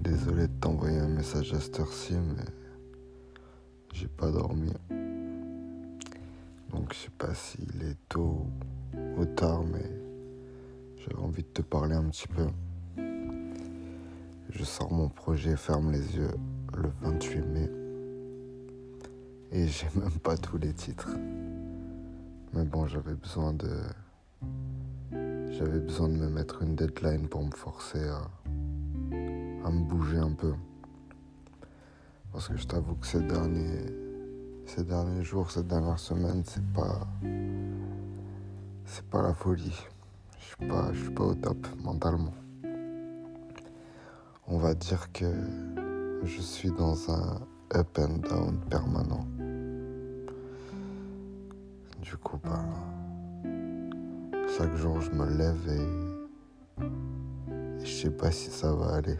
Désolé de t'envoyer un message à cette heure-ci, mais j'ai pas dormi. Donc je sais pas s'il est tôt ou tard, mais j'avais envie de te parler un petit peu. Je sors mon projet Ferme les yeux le 28 mai. Et j'ai même pas tous les titres. Mais bon, j'avais besoin de. J'avais besoin de me mettre une deadline pour me forcer à, à me bouger un peu. Parce que je t'avoue que ces derniers, ces derniers jours, ces dernières semaines, c'est pas. C'est pas la folie. Je suis pas, je suis pas au top mentalement. On va dire que je suis dans un up and down permanent. Du coup, bah, chaque jour je me lève et, et je sais pas si ça va aller.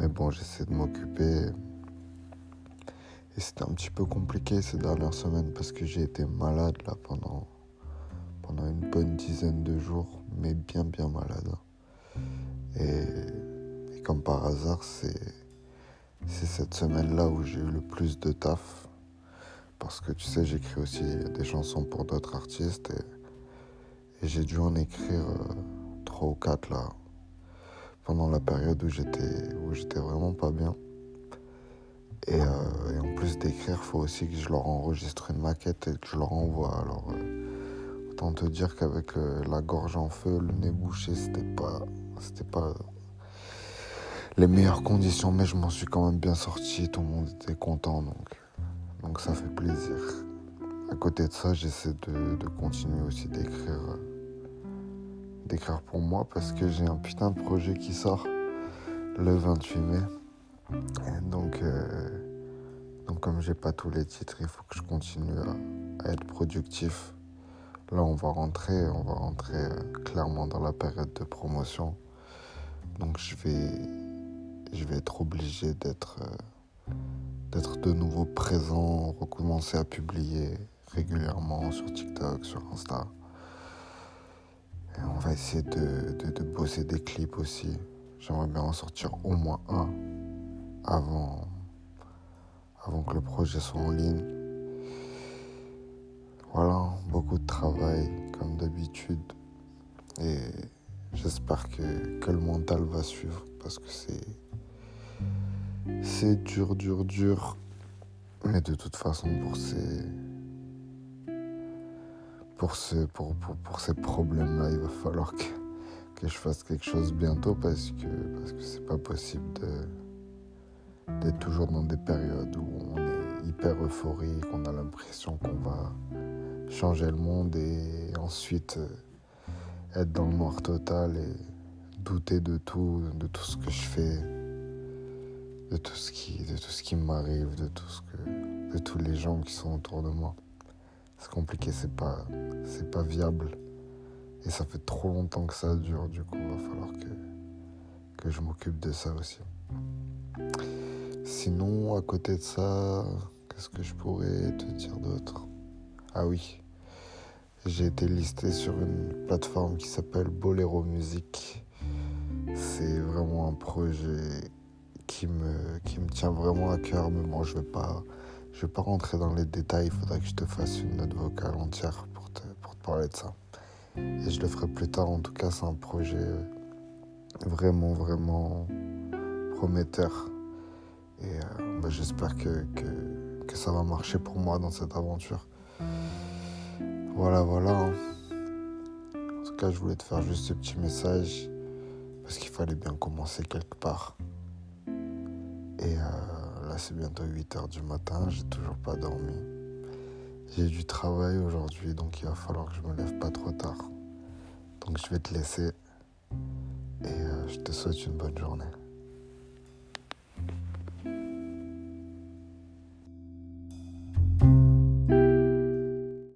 Mais bon, j'essaie de m'occuper. Et c'était un petit peu compliqué ces dernières semaines parce que j'ai été malade là pendant, pendant une bonne dizaine de jours, mais bien bien malade. Et, comme par hasard, c'est cette semaine-là où j'ai eu le plus de taf. Parce que tu sais, j'écris aussi des chansons pour d'autres artistes et, et j'ai dû en écrire euh, trois ou quatre là pendant la période où j'étais où j'étais vraiment pas bien. Et, euh, et en plus d'écrire, faut aussi que je leur enregistre une maquette et que je leur envoie. Alors euh, autant te dire qu'avec euh, la gorge en feu, le nez bouché, c'était pas c'était pas les meilleures conditions, mais je m'en suis quand même bien sorti. Tout le monde était content, donc, donc ça fait plaisir. À côté de ça, j'essaie de, de continuer aussi d'écrire, d'écrire pour moi parce que j'ai un putain de projet qui sort le 28 mai. Et donc, euh, donc comme j'ai pas tous les titres, il faut que je continue à, être productif. Là, on va rentrer, on va rentrer euh, clairement dans la période de promotion. Donc, je vais, je vais être obligé d'être euh, d'être de nouveau présent, recommencer à publier régulièrement sur TikTok, sur Insta. On va essayer de, de, de bosser des clips aussi. J'aimerais bien en sortir au moins un avant, avant que le projet soit en ligne. Voilà, beaucoup de travail comme d'habitude. Et j'espère que, que le mental va suivre parce que c'est c'est dur, dur, dur. Mais de toute façon, pour ces. Pour, ce, pour, pour, pour ces problèmes-là, il va falloir que, que je fasse quelque chose bientôt parce que parce que c'est pas possible d'être toujours dans des périodes où on est hyper euphorique, on a l'impression qu'on va changer le monde et ensuite euh, être dans le noir total et douter de tout, de tout ce que je fais de tout ce qui, de tout ce qui m'arrive, de tout ce que, de tous les gens qui sont autour de moi. C'est compliqué, c'est pas, c'est pas viable. Et ça fait trop longtemps que ça dure, du coup, il va falloir que, que je m'occupe de ça aussi. Sinon, à côté de ça, qu'est-ce que je pourrais te dire d'autre? Ah oui, j'ai été listé sur une plateforme qui s'appelle Bolero Music. C'est vraiment un projet qui me, qui me tient vraiment à cœur, mais bon, je vais pas, je vais pas rentrer dans les détails. Il faudra que je te fasse une note vocale entière pour te, pour te parler de ça. Et je le ferai plus tard. En tout cas, c'est un projet vraiment, vraiment prometteur. Et euh, bah, j'espère que, que, que, ça va marcher pour moi dans cette aventure. Voilà, voilà. En tout cas, je voulais te faire juste ce petit message parce qu'il fallait bien commencer quelque part. Et euh, là, c'est bientôt 8 heures du matin, j'ai toujours pas dormi. J'ai du travail aujourd'hui, donc il va falloir que je me lève pas trop tard. Donc je vais te laisser et euh, je te souhaite une bonne journée.